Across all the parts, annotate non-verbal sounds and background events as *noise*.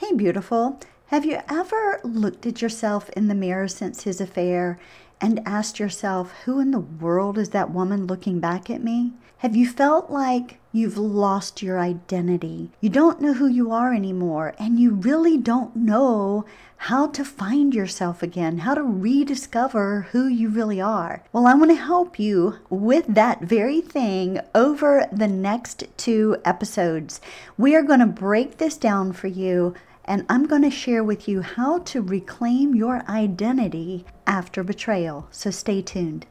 Hey, beautiful. Have you ever looked at yourself in the mirror since his affair and asked yourself, who in the world is that woman looking back at me? Have you felt like you've lost your identity? You don't know who you are anymore, and you really don't know how to find yourself again, how to rediscover who you really are. Well, I want to help you with that very thing over the next two episodes. We are going to break this down for you and I'm going to share with you how to reclaim your identity after betrayal. So stay tuned.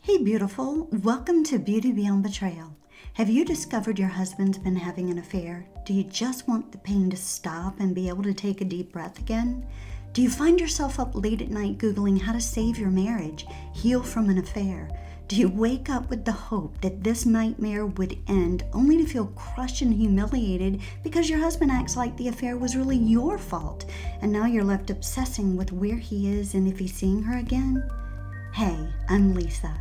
Hey, beautiful. Welcome to Beauty Beyond Betrayal. Have you discovered your husband's been having an affair? Do you just want the pain to stop and be able to take a deep breath again? Do you find yourself up late at night Googling how to save your marriage, heal from an affair? Do you wake up with the hope that this nightmare would end only to feel crushed and humiliated because your husband acts like the affair was really your fault and now you're left obsessing with where he is and if he's seeing her again? Hey, I'm Lisa.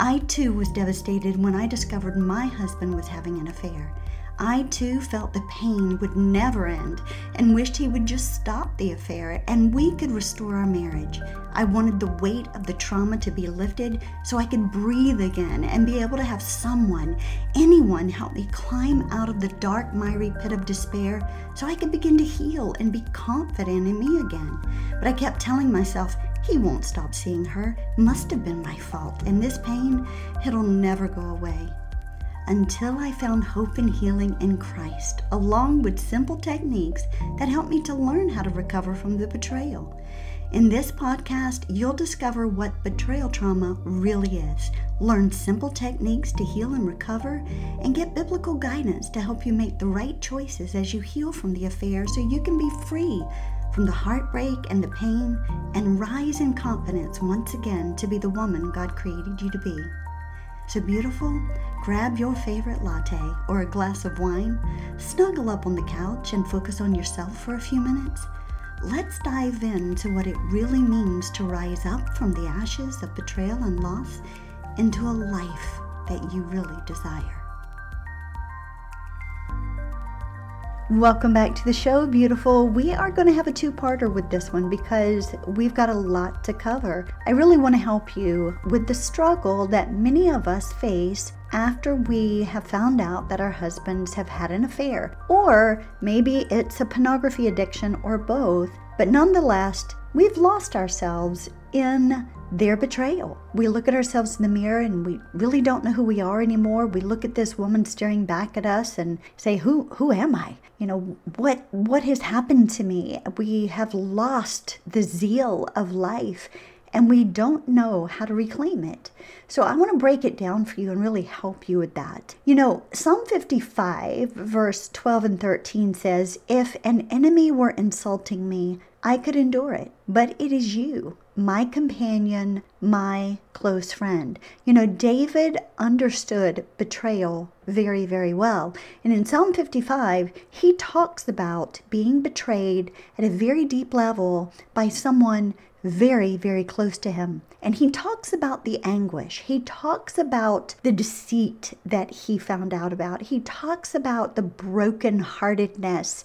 I too was devastated when I discovered my husband was having an affair. I too felt the pain would never end and wished he would just stop the affair and we could restore our marriage. I wanted the weight of the trauma to be lifted so I could breathe again and be able to have someone, anyone, help me climb out of the dark, miry pit of despair so I could begin to heal and be confident in me again. But I kept telling myself, he won't stop seeing her. Must have been my fault. And this pain, it'll never go away until I found hope and healing in Christ, along with simple techniques that helped me to learn how to recover from the betrayal. In this podcast, you'll discover what betrayal trauma really is, learn simple techniques to heal and recover, and get biblical guidance to help you make the right choices as you heal from the affair so you can be free from the heartbreak and the pain and rise in confidence once again to be the woman God created you to be. So, beautiful, grab your favorite latte or a glass of wine, snuggle up on the couch, and focus on yourself for a few minutes. Let's dive into what it really means to rise up from the ashes of betrayal and loss into a life that you really desire. Welcome back to the show, beautiful. We are going to have a two parter with this one because we've got a lot to cover. I really want to help you with the struggle that many of us face after we have found out that our husbands have had an affair. Or maybe it's a pornography addiction or both, but nonetheless, we've lost ourselves in their betrayal. We look at ourselves in the mirror and we really don't know who we are anymore. We look at this woman staring back at us and say, "Who who am I? You know, what what has happened to me?" We have lost the zeal of life and we don't know how to reclaim it. So I want to break it down for you and really help you with that. You know, Psalm 55 verse 12 and 13 says, "If an enemy were insulting me, I could endure it, but it is you, my companion, my close friend. You know, David understood betrayal very, very well. And in Psalm 55, he talks about being betrayed at a very deep level by someone very, very close to him. And he talks about the anguish. He talks about the deceit that he found out about. He talks about the brokenheartedness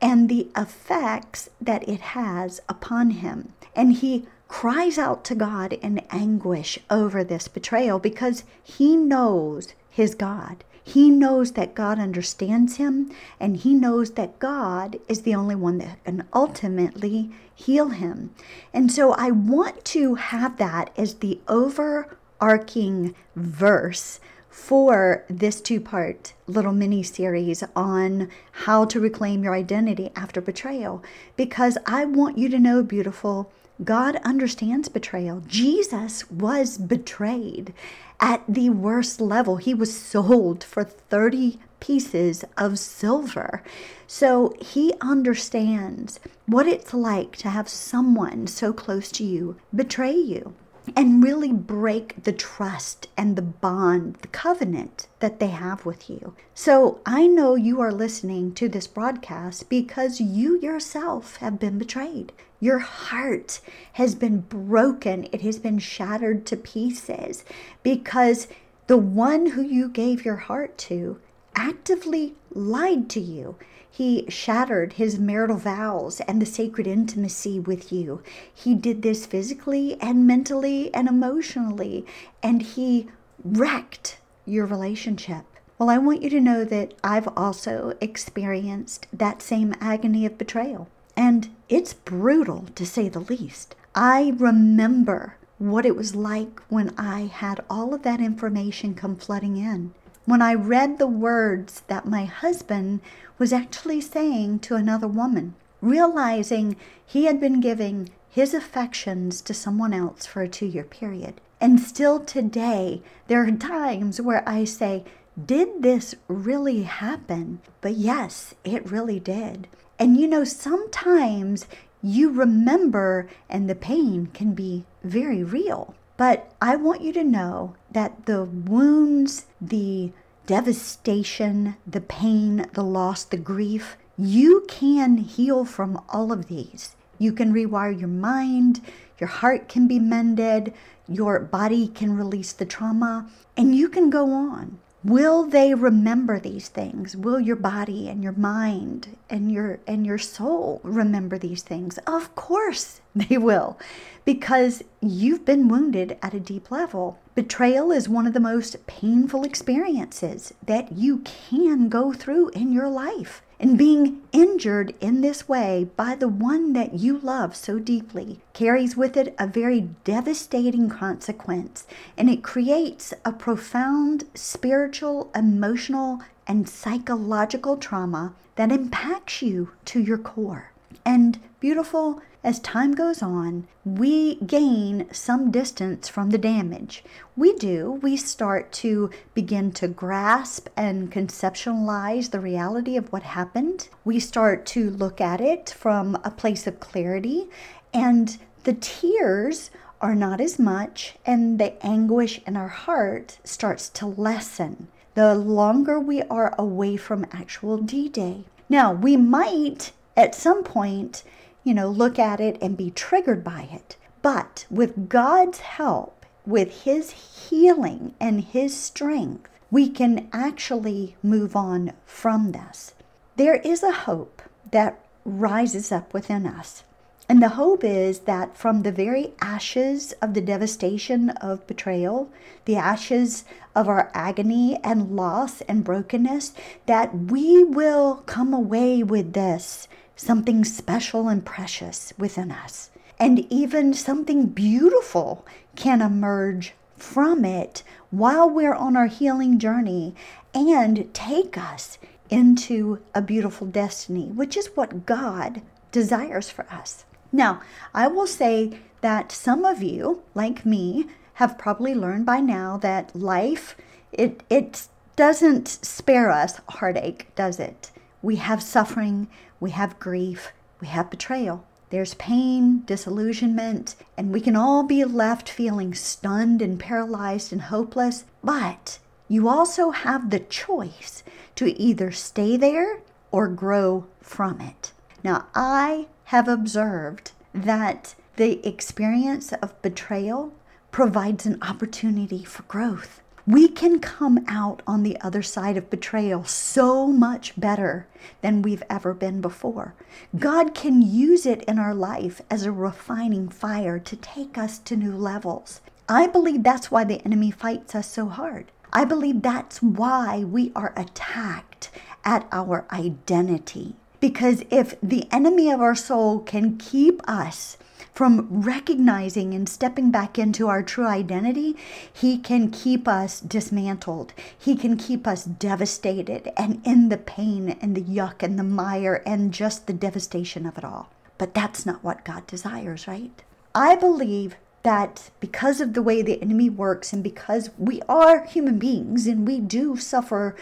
and the effects that it has upon him. And he cries out to God in anguish over this betrayal because he knows his God. He knows that God understands him and he knows that God is the only one that can ultimately heal him. And so I want to have that as the overarching verse for this two part little mini series on how to reclaim your identity after betrayal because I want you to know, beautiful, God understands betrayal. Jesus was betrayed at the worst level. He was sold for 30 pieces of silver. So he understands what it's like to have someone so close to you betray you and really break the trust and the bond, the covenant that they have with you. So I know you are listening to this broadcast because you yourself have been betrayed. Your heart has been broken, it has been shattered to pieces because the one who you gave your heart to actively lied to you. He shattered his marital vows and the sacred intimacy with you. He did this physically and mentally and emotionally, and he wrecked your relationship. Well, I want you to know that I've also experienced that same agony of betrayal. And it's brutal to say the least. I remember what it was like when I had all of that information come flooding in. When I read the words that my husband was actually saying to another woman, realizing he had been giving his affections to someone else for a two year period. And still today, there are times where I say, Did this really happen? But yes, it really did. And you know, sometimes you remember and the pain can be very real. But I want you to know that the wounds, the devastation, the pain, the loss, the grief, you can heal from all of these. You can rewire your mind, your heart can be mended, your body can release the trauma, and you can go on. Will they remember these things? Will your body and your mind and your and your soul remember these things? Of course *laughs* they will. Because you've been wounded at a deep level. Betrayal is one of the most painful experiences that you can go through in your life. And being injured in this way by the one that you love so deeply carries with it a very devastating consequence, and it creates a profound spiritual, emotional, and psychological trauma that impacts you to your core. And beautiful, as time goes on, we gain some distance from the damage. We do. We start to begin to grasp and conceptualize the reality of what happened. We start to look at it from a place of clarity, and the tears are not as much, and the anguish in our heart starts to lessen the longer we are away from actual D Day. Now, we might at some point you know, look at it and be triggered by it. But with God's help, with His healing and His strength, we can actually move on from this. There is a hope that rises up within us. And the hope is that from the very ashes of the devastation of betrayal, the ashes of our agony and loss and brokenness, that we will come away with this something special and precious within us. And even something beautiful can emerge from it while we're on our healing journey and take us into a beautiful destiny, which is what God desires for us. Now, I will say that some of you, like me, have probably learned by now that life it it doesn't spare us heartache, does it? We have suffering, we have grief, we have betrayal. There's pain, disillusionment, and we can all be left feeling stunned and paralyzed and hopeless. But you also have the choice to either stay there or grow from it. Now, I have observed that the experience of betrayal provides an opportunity for growth we can come out on the other side of betrayal so much better than we've ever been before. God can use it in our life as a refining fire to take us to new levels. I believe that's why the enemy fights us so hard. I believe that's why we are attacked at our identity. Because if the enemy of our soul can keep us from recognizing and stepping back into our true identity, He can keep us dismantled. He can keep us devastated and in the pain and the yuck and the mire and just the devastation of it all. But that's not what God desires, right? I believe that because of the way the enemy works and because we are human beings and we do suffer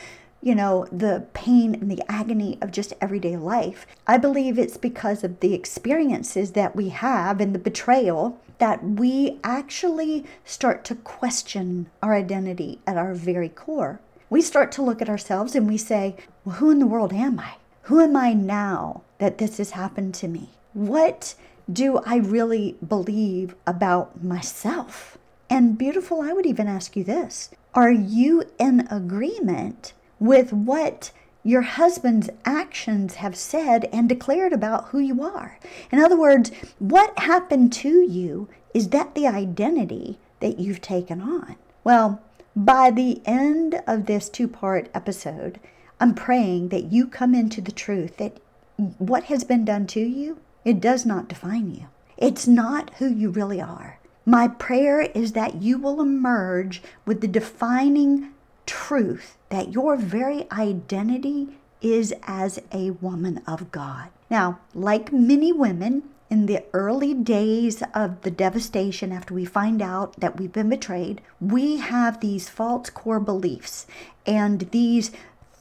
you know, the pain and the agony of just everyday life. I believe it's because of the experiences that we have and the betrayal that we actually start to question our identity at our very core. We start to look at ourselves and we say, well, who in the world am I? Who am I now that this has happened to me? What do I really believe about myself? And beautiful, I would even ask you this Are you in agreement with what your husband's actions have said and declared about who you are. In other words, what happened to you is that the identity that you've taken on. Well, by the end of this two part episode, I'm praying that you come into the truth that what has been done to you, it does not define you. It's not who you really are. My prayer is that you will emerge with the defining truth that your very identity is as a woman of God. Now, like many women, in the early days of the devastation after we find out that we've been betrayed, we have these false core beliefs and these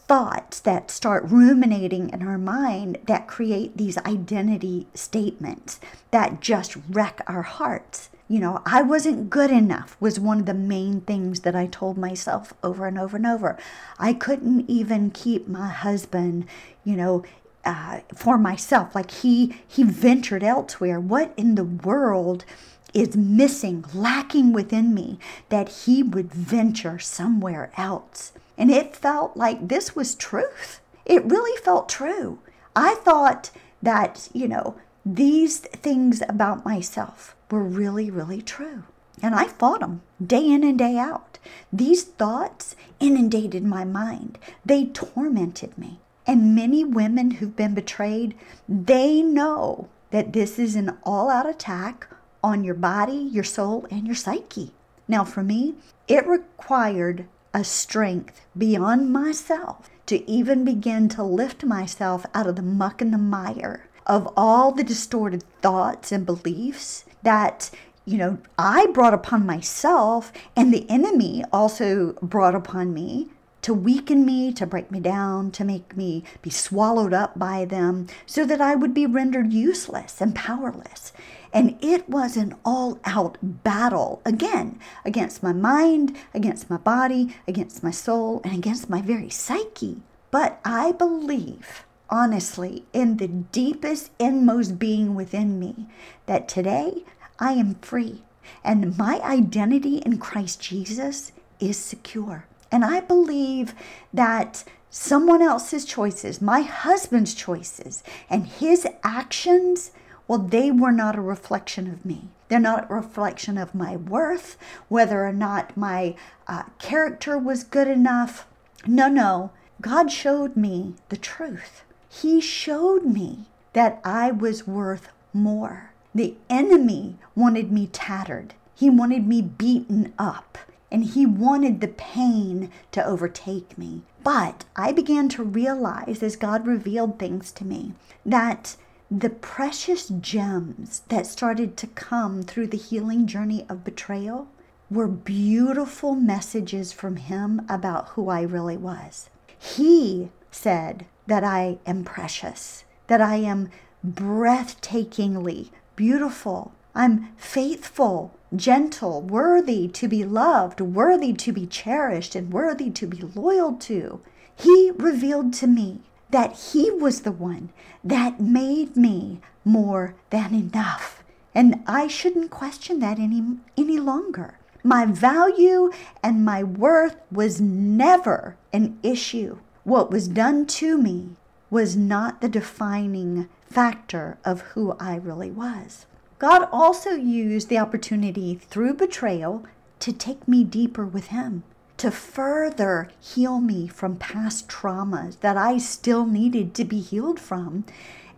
thoughts that start ruminating in our mind that create these identity statements that just wreck our hearts. You know, I wasn't good enough was one of the main things that I told myself over and over and over. I couldn't even keep my husband, you know, uh, for myself. Like he he ventured elsewhere. What in the world is missing, lacking within me that he would venture somewhere else? And it felt like this was truth. It really felt true. I thought that, you know, these things about myself were really, really true. And I fought them day in and day out. These thoughts inundated my mind, they tormented me. And many women who've been betrayed, they know that this is an all out attack on your body, your soul, and your psyche. Now, for me, it required a strength beyond myself to even begin to lift myself out of the muck and the mire of all the distorted thoughts and beliefs that you know I brought upon myself and the enemy also brought upon me to weaken me, to break me down, to make me be swallowed up by them, so that I would be rendered useless and powerless. And it was an all out battle, again, against my mind, against my body, against my soul, and against my very psyche. But I believe, honestly, in the deepest, inmost being within me, that today I am free and my identity in Christ Jesus is secure. And I believe that someone else's choices, my husband's choices, and his actions, well, they were not a reflection of me. They're not a reflection of my worth, whether or not my uh, character was good enough. No, no. God showed me the truth. He showed me that I was worth more. The enemy wanted me tattered. He wanted me beaten up and he wanted the pain to overtake me. But I began to realize as God revealed things to me that the precious gems that started to come through the healing journey of betrayal were beautiful messages from him about who I really was. He said that I am precious, that I am breathtakingly beautiful, I'm faithful, gentle, worthy to be loved, worthy to be cherished, and worthy to be loyal to. He revealed to me that He was the one that made me more than enough. And I shouldn't question that any, any longer. My value and my worth was never an issue. What was done to me was not the defining factor of who I really was. God also used the opportunity through betrayal to take me deeper with Him, to further heal me from past traumas that I still needed to be healed from.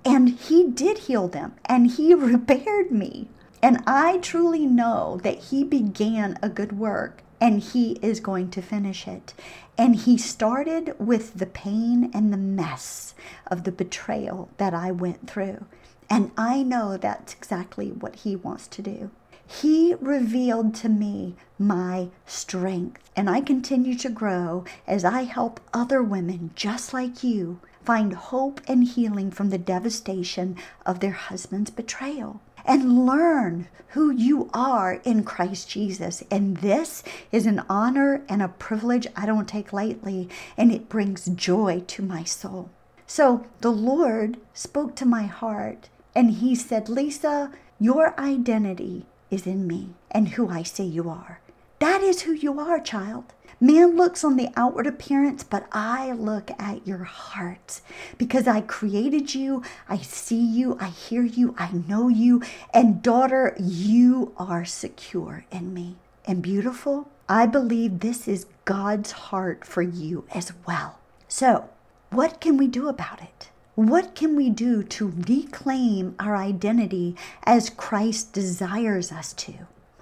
And He did heal them, and He *laughs* repaired me. And I truly know that He began a good work and He is going to finish it. And He started with the pain and the mess of the betrayal that I went through. And I know that's exactly what He wants to do. He revealed to me my strength, and I continue to grow as I help other women just like you find hope and healing from the devastation of their husband's betrayal and learn who you are in Christ Jesus. And this is an honor and a privilege I don't take lightly, and it brings joy to my soul. So the Lord spoke to my heart and he said, Lisa, your identity is in me and who I say you are. That is who you are, child. Man looks on the outward appearance, but I look at your heart because I created you. I see you. I hear you. I know you. And daughter, you are secure in me. And beautiful, I believe this is God's heart for you as well. So, what can we do about it? What can we do to reclaim our identity as Christ desires us to?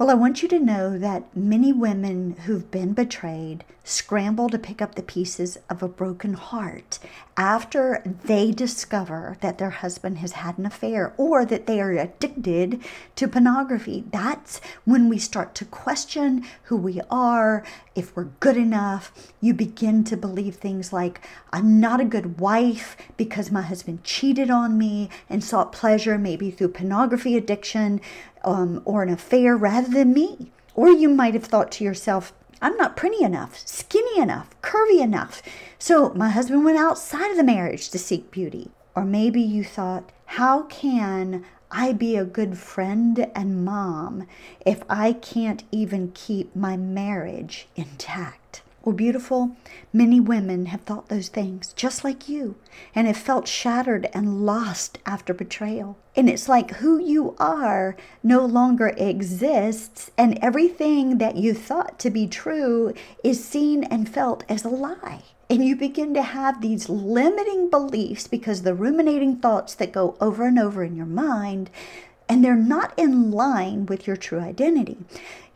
Well, I want you to know that many women who've been betrayed scramble to pick up the pieces of a broken heart after they discover that their husband has had an affair or that they are addicted to pornography. That's when we start to question who we are, if we're good enough. You begin to believe things like, I'm not a good wife because my husband cheated on me and sought pleasure maybe through pornography addiction um, or an affair rather than me. Or you might have thought to yourself, I'm not pretty enough, skinny enough, curvy enough. So my husband went outside of the marriage to seek beauty. Or maybe you thought, how can I be a good friend and mom if I can't even keep my marriage intact? Well, beautiful, many women have thought those things just like you and have felt shattered and lost after betrayal. And it's like who you are no longer exists, and everything that you thought to be true is seen and felt as a lie. And you begin to have these limiting beliefs because the ruminating thoughts that go over and over in your mind and they're not in line with your true identity.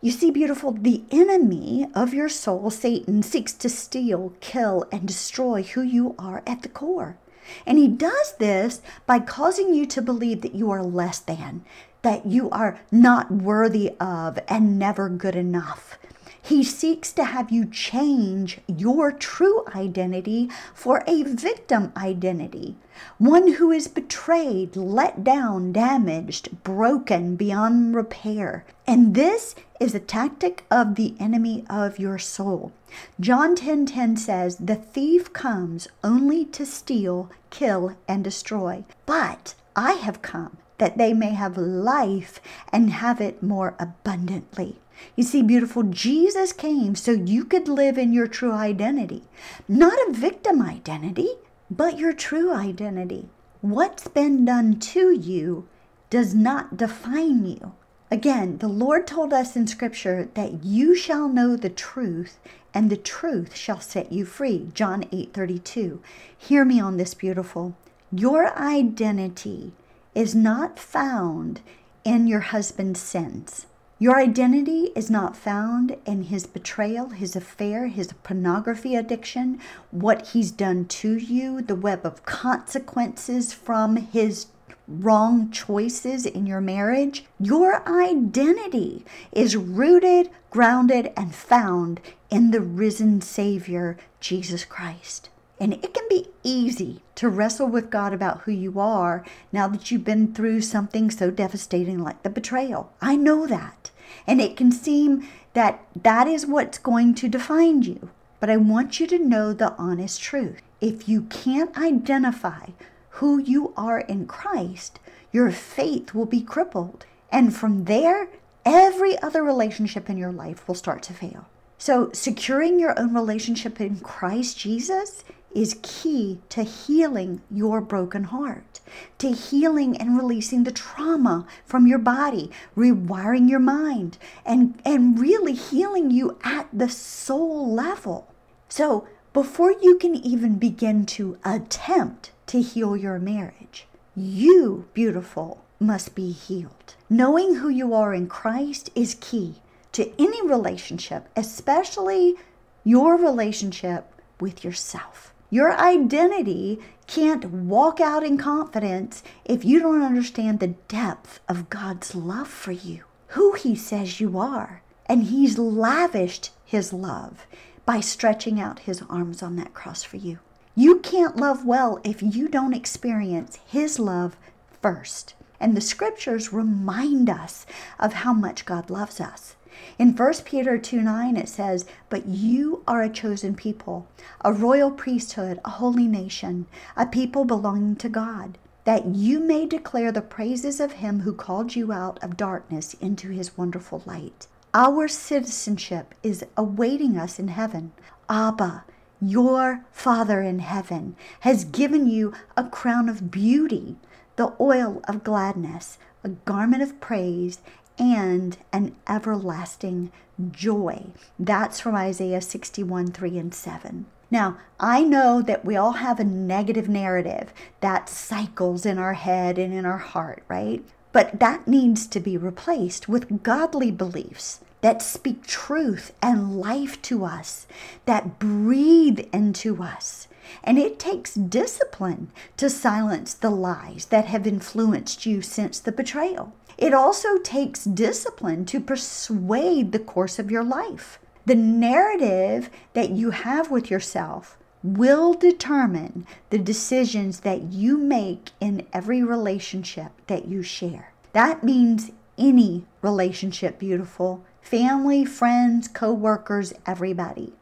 You see, beautiful, the enemy of your soul, Satan, seeks to steal, kill, and destroy who you are at the core. And he does this by causing you to believe that you are less than, that you are not worthy of, and never good enough. He seeks to have you change your true identity for a victim identity, one who is betrayed, let down, damaged, broken beyond repair. And this is a tactic of the enemy of your soul. John 10:10 10, 10 says, "The thief comes only to steal, kill and destroy, but I have come that they may have life and have it more abundantly." You see, beautiful, Jesus came so you could live in your true identity. Not a victim identity, but your true identity. What's been done to you does not define you. Again, the Lord told us in Scripture that you shall know the truth, and the truth shall set you free. John 8 32. Hear me on this, beautiful. Your identity is not found in your husband's sins. Your identity is not found in his betrayal, his affair, his pornography addiction, what he's done to you, the web of consequences from his wrong choices in your marriage. Your identity is rooted, grounded, and found in the risen Savior, Jesus Christ. And it can be easy to wrestle with God about who you are now that you've been through something so devastating like the betrayal. I know that. And it can seem that that is what's going to define you. But I want you to know the honest truth. If you can't identify who you are in Christ, your faith will be crippled. And from there, every other relationship in your life will start to fail. So, securing your own relationship in Christ Jesus is key to healing your broken heart, to healing and releasing the trauma from your body, rewiring your mind, and, and really healing you at the soul level. So, before you can even begin to attempt to heal your marriage, you, beautiful, must be healed. Knowing who you are in Christ is key to any relationship, especially your relationship with yourself. Your identity can't walk out in confidence if you don't understand the depth of God's love for you, who He says you are. And He's lavished His love by stretching out His arms on that cross for you. You can't love well if you don't experience His love first. And the scriptures remind us of how much God loves us. In 1 Peter 2 9, it says, But you are a chosen people, a royal priesthood, a holy nation, a people belonging to God, that you may declare the praises of him who called you out of darkness into his wonderful light. our citizenship is awaiting us in heaven. Abba, your Father in heaven, has given you a crown of beauty, the oil of gladness, a garment of praise, and an everlasting joy. That's from Isaiah 61 3 and 7. Now, I know that we all have a negative narrative that cycles in our head and in our heart, right? But that needs to be replaced with godly beliefs that speak truth and life to us, that breathe into us. And it takes discipline to silence the lies that have influenced you since the betrayal. It also takes discipline to persuade the course of your life. The narrative that you have with yourself will determine the decisions that you make in every relationship that you share. That means any relationship, beautiful family, friends, co workers, everybody.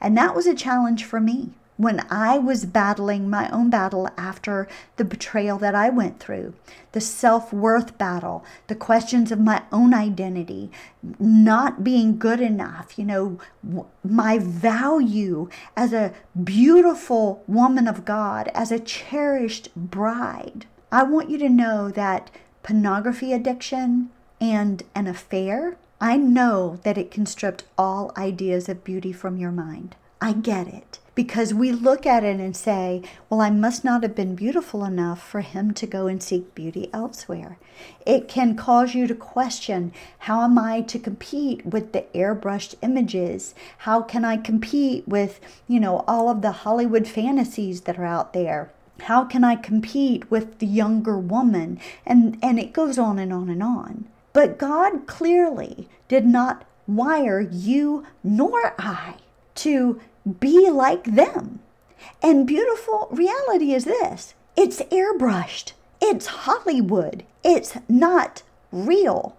And that was a challenge for me when I was battling my own battle after the betrayal that I went through, the self worth battle, the questions of my own identity, not being good enough, you know, my value as a beautiful woman of God, as a cherished bride. I want you to know that pornography addiction and an affair, I know that it can strip all ideas of beauty from your mind. I get it because we look at it and say, well, I must not have been beautiful enough for him to go and seek beauty elsewhere. It can cause you to question how am I to compete with the airbrushed images? How can I compete with, you know, all of the Hollywood fantasies that are out there? How can I compete with the younger woman? And, and it goes on and on and on. But God clearly did not wire you nor I to be like them. And beautiful reality is this it's airbrushed, it's Hollywood, it's not real.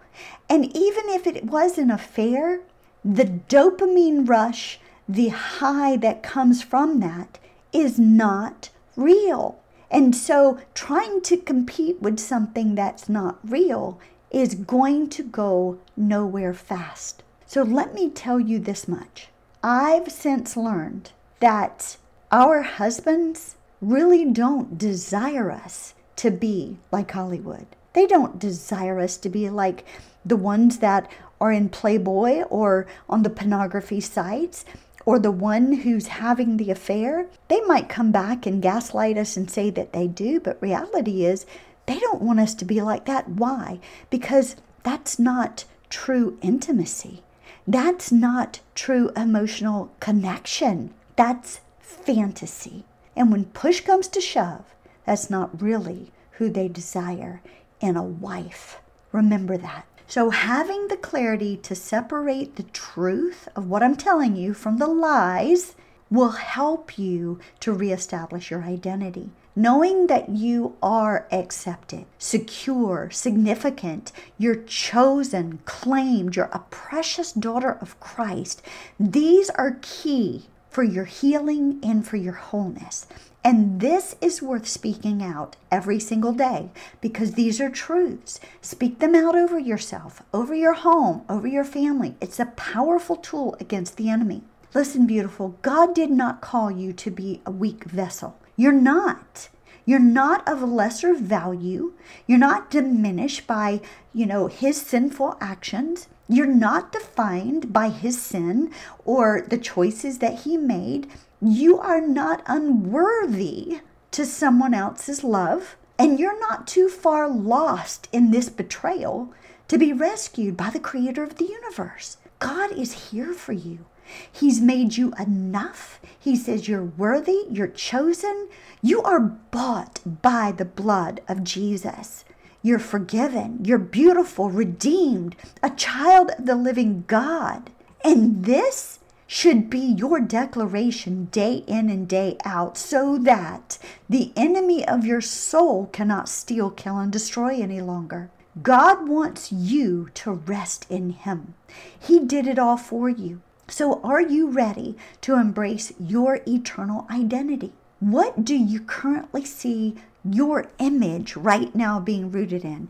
And even if it was an affair, the dopamine rush, the high that comes from that, is not real. And so trying to compete with something that's not real is going to go nowhere fast. So let me tell you this much I've since learned that our husbands really don't desire us to be like Hollywood. They don't desire us to be like the ones that are in Playboy or on the pornography sites or the one who's having the affair. They might come back and gaslight us and say that they do, but reality is they don't want us to be like that. Why? Because that's not true intimacy. That's not true emotional connection. That's fantasy. And when push comes to shove, that's not really who they desire in a wife. Remember that. So, having the clarity to separate the truth of what I'm telling you from the lies will help you to reestablish your identity knowing that you are accepted, secure, significant, you're chosen, claimed, you're a precious daughter of Christ, these are key for your healing and for your wholeness. And this is worth speaking out every single day because these are truths. Speak them out over yourself, over your home, over your family. It's a powerful tool against the enemy. Listen, beautiful, God did not call you to be a weak vessel. You're not. You're not of lesser value. You're not diminished by, you know, his sinful actions. You're not defined by his sin or the choices that he made. You are not unworthy to someone else's love. And you're not too far lost in this betrayal to be rescued by the creator of the universe. God is here for you. He's made you enough. He says you're worthy, you're chosen, you are bought by the blood of Jesus. You're forgiven, you're beautiful, redeemed, a child of the living God. And this should be your declaration day in and day out so that the enemy of your soul cannot steal, kill, and destroy any longer. God wants you to rest in Him. He did it all for you. So, are you ready to embrace your eternal identity? What do you currently see your image right now being rooted in.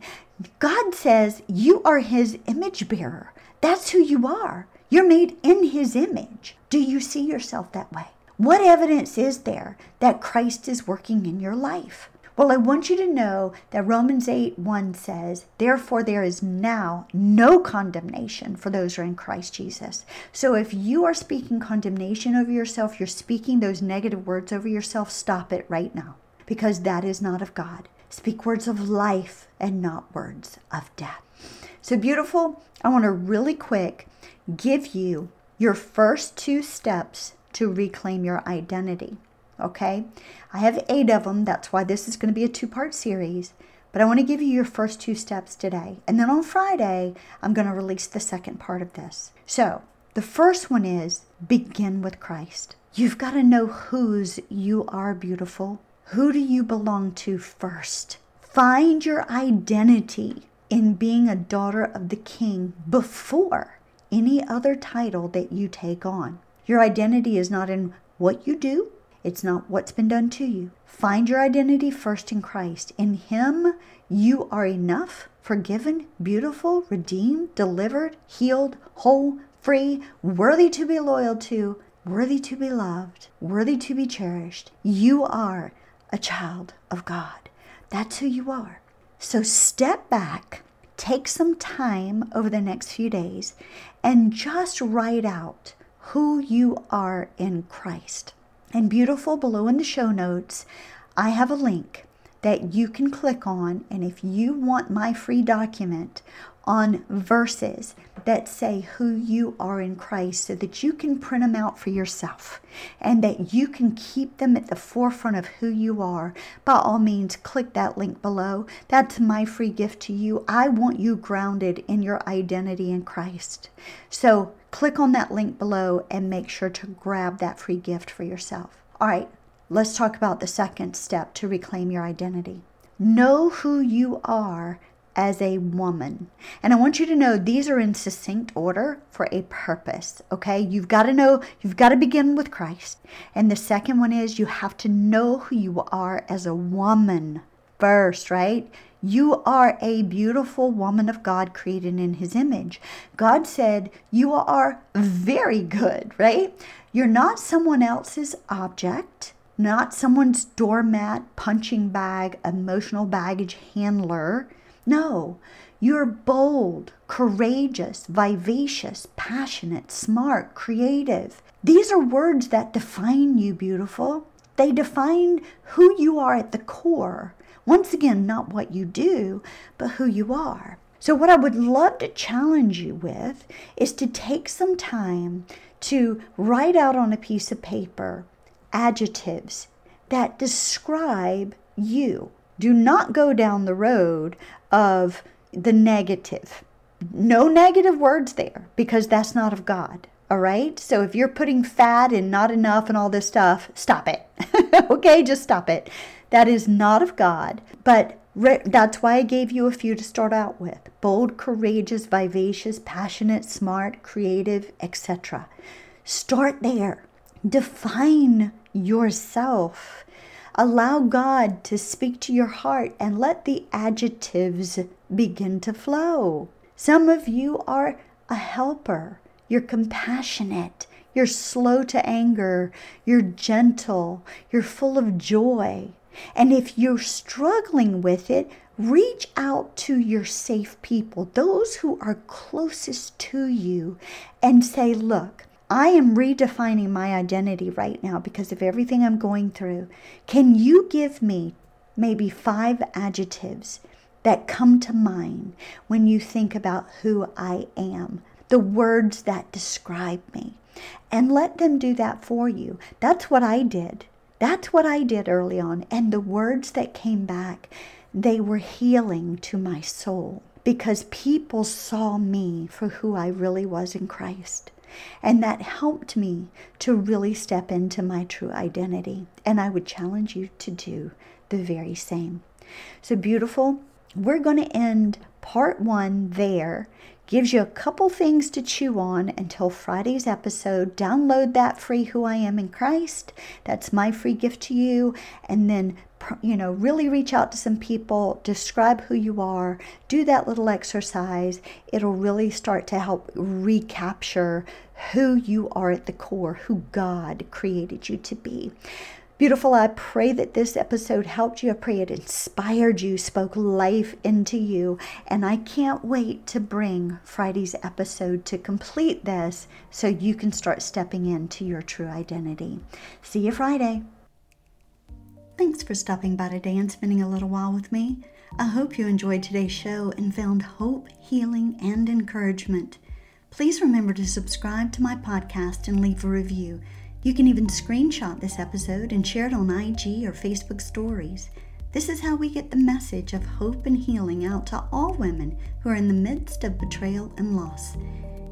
God says you are his image bearer. That's who you are. You're made in his image. Do you see yourself that way? What evidence is there that Christ is working in your life? Well, I want you to know that Romans 8 1 says, Therefore, there is now no condemnation for those who are in Christ Jesus. So if you are speaking condemnation over yourself, you're speaking those negative words over yourself, stop it right now because that is not of God. Speak words of life and not words of death. So, beautiful, I want to really quick give you your first two steps to reclaim your identity okay? I have eight of them. That's why this is going to be a two part series. But I want to give you your first two steps today. And then on Friday, I'm going to release the second part of this. So, the first one is begin with Christ. You've got to know whose you are beautiful. Who do you belong to first? Find your identity in being a daughter of the King before any other title that you take on. Your identity is not in what you do, it's not what's been done to you. Find your identity first in Christ. In Him, you are enough, forgiven, beautiful, redeemed, delivered, healed, whole, free, worthy to be loyal to, worthy to be loved, worthy to be cherished. You are a child of God. That's who you are. So step back, take some time over the next few days, and just write out who you are in Christ. And beautiful below in the show notes, I have a link that you can click on. And if you want my free document on verses that say who you are in Christ, so that you can print them out for yourself and that you can keep them at the forefront of who you are, by all means, click that link below. That's my free gift to you. I want you grounded in your identity in Christ. So click on that link below and make sure to grab that free gift for yourself. All right, let's talk about the second step to reclaim your identity. Know who you are as a woman. And I want you to know these are in succinct order for a purpose, okay? You've got to know, you've got to begin with Christ. And the second one is you have to know who you are as a woman first, right? You are a beautiful woman of God created in his image. God said you are very good, right? You're not someone else's object, not someone's doormat, punching bag, emotional baggage handler. No, you're bold, courageous, vivacious, passionate, smart, creative. These are words that define you, beautiful. They define who you are at the core. Once again, not what you do, but who you are. So, what I would love to challenge you with is to take some time to write out on a piece of paper adjectives that describe you. Do not go down the road of the negative. No negative words there because that's not of God. All right. So if you're putting fat and not enough and all this stuff, stop it. *laughs* okay. Just stop it. That is not of God, but re- that's why I gave you a few to start out with bold, courageous, vivacious, passionate, smart, creative, etc. Start there. Define yourself. Allow God to speak to your heart and let the adjectives begin to flow. Some of you are a helper, you're compassionate, you're slow to anger, you're gentle, you're full of joy. And if you're struggling with it, reach out to your safe people, those who are closest to you, and say, Look, I am redefining my identity right now because of everything I'm going through. Can you give me maybe five adjectives that come to mind when you think about who I am? The words that describe me. And let them do that for you. That's what I did. That's what I did early on. And the words that came back, they were healing to my soul because people saw me for who I really was in Christ. And that helped me to really step into my true identity. And I would challenge you to do the very same. So, beautiful, we're going to end part one there gives you a couple things to chew on until Friday's episode. Download that free Who I Am in Christ. That's my free gift to you. And then you know, really reach out to some people, describe who you are, do that little exercise. It'll really start to help recapture who you are at the core, who God created you to be. Beautiful, I pray that this episode helped you. I pray it inspired you, spoke life into you. And I can't wait to bring Friday's episode to complete this so you can start stepping into your true identity. See you Friday. Thanks for stopping by today and spending a little while with me. I hope you enjoyed today's show and found hope, healing, and encouragement. Please remember to subscribe to my podcast and leave a review. You can even screenshot this episode and share it on IG or Facebook stories. This is how we get the message of hope and healing out to all women who are in the midst of betrayal and loss.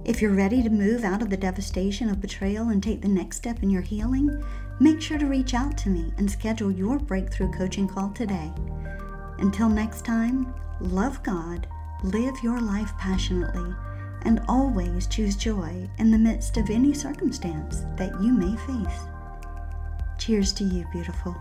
If you're ready to move out of the devastation of betrayal and take the next step in your healing, make sure to reach out to me and schedule your breakthrough coaching call today. Until next time, love God, live your life passionately and always choose joy in the midst of any circumstance that you may face. Cheers to you, beautiful.